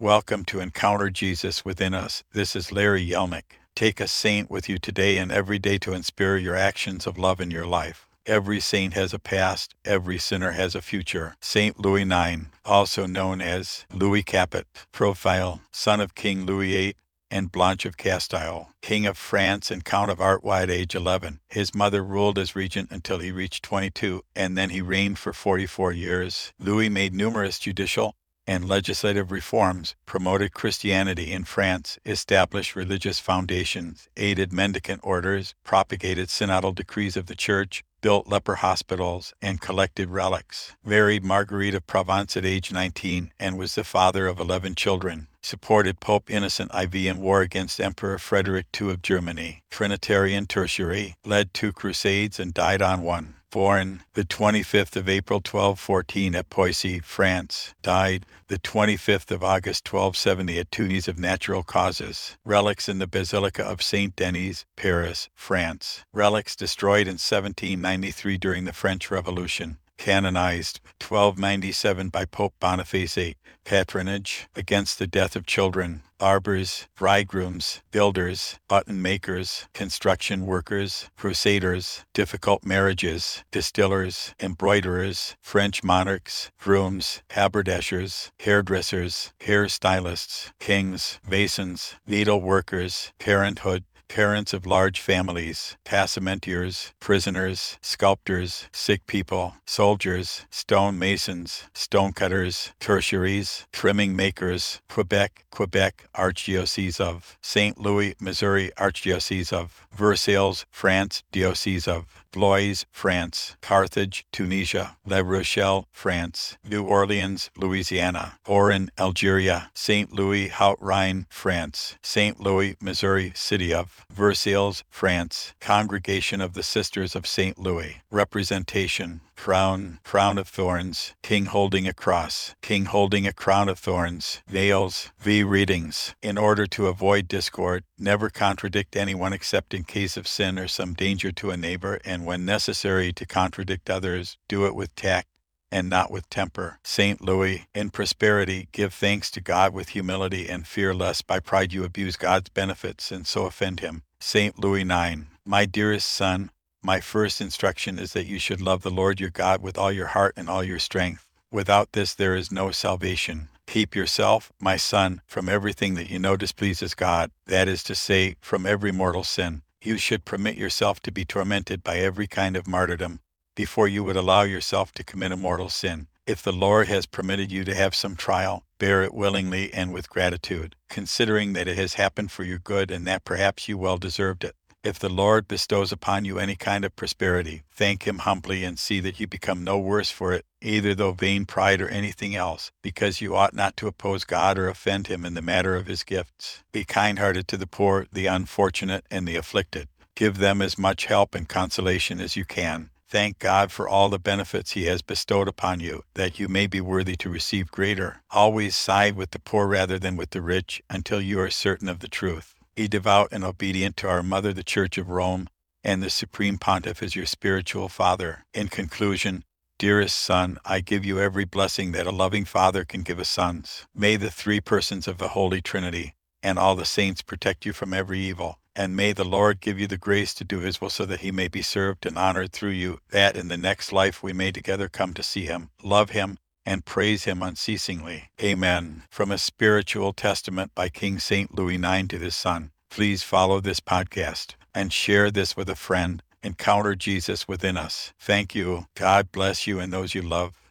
Welcome to Encounter Jesus Within Us. This is Larry Yelnick. Take a saint with you today and every day to inspire your actions of love in your life. Every saint has a past, every sinner has a future. Saint Louis IX, also known as Louis Capet, profile, son of King Louis VIII and Blanche of Castile, King of France and Count of Artois at age 11. His mother ruled as regent until he reached 22, and then he reigned for 44 years. Louis made numerous judicial and legislative reforms, promoted Christianity in France, established religious foundations, aided mendicant orders, propagated synodal decrees of the Church, built leper hospitals, and collected relics. Married Marguerite of Provence at age 19 and was the father of 11 children. Supported Pope Innocent IV in war against Emperor Frederick II of Germany. Trinitarian tertiary, led two crusades and died on one born the 25th of April 1214 at Poissy, France, died the 25th of August 1270 at Tunis of natural causes. Relics in the Basilica of Saint Denis, Paris, France. Relics destroyed in 1793 during the French Revolution canonized 1297 by Pope Boniface. Patronage against the death of children, barbers, bridegrooms, builders, button makers, construction workers, crusaders, difficult marriages, distillers, embroiderers, French monarchs, grooms, haberdashers, hairdressers, hair stylists, kings, masons, needle workers, parenthood, parents of large families, passementiers, prisoners, sculptors, sick people, soldiers, stone masons, stonecutters, tertiaries, trimming makers, Quebec, Quebec, Archdiocese of St. Louis, Missouri, Archdiocese of Versailles, France, Diocese of Blois, France, Carthage, Tunisia, La Rochelle, France, New Orleans, Louisiana, Oran, Algeria, St. Louis, Haut Rhine, France, St. Louis, Missouri, City of Versailles, France, Congregation of the Sisters of St. Louis, Representation, crown, crown of thorns, king holding a cross, king holding a crown of thorns, nails, V readings. In order to avoid discord, never contradict anyone except in case of sin or some danger to a neighbor, and when necessary to contradict others, do it with tact and not with temper. St. Louis, in prosperity, give thanks to God with humility and fear lest by pride you abuse God's benefits and so offend him. St. Louis IX, my dearest son, my first instruction is that you should love the Lord your God with all your heart and all your strength. Without this, there is no salvation. Keep yourself, my son, from everything that you know displeases God, that is to say, from every mortal sin. You should permit yourself to be tormented by every kind of martyrdom before you would allow yourself to commit a mortal sin. If the Lord has permitted you to have some trial, bear it willingly and with gratitude, considering that it has happened for your good and that perhaps you well deserved it. If the Lord bestows upon you any kind of prosperity, thank him humbly and see that you become no worse for it, either through vain pride or anything else, because you ought not to oppose God or offend him in the matter of his gifts. Be kind hearted to the poor, the unfortunate, and the afflicted. Give them as much help and consolation as you can. Thank God for all the benefits He has bestowed upon you, that you may be worthy to receive greater. Always side with the poor rather than with the rich until you are certain of the truth. Be devout and obedient to our Mother, the Church of Rome, and the Supreme Pontiff as your spiritual father. In conclusion, Dearest son, I give you every blessing that a loving father can give a son's. May the three persons of the Holy Trinity and all the saints protect you from every evil. And may the Lord give you the grace to do his will so that he may be served and honored through you, that in the next life we may together come to see him, love him, and praise him unceasingly. Amen. From a spiritual testament by King St. Louis IX to his son. Please follow this podcast and share this with a friend. Encounter Jesus within us. Thank you. God bless you and those you love.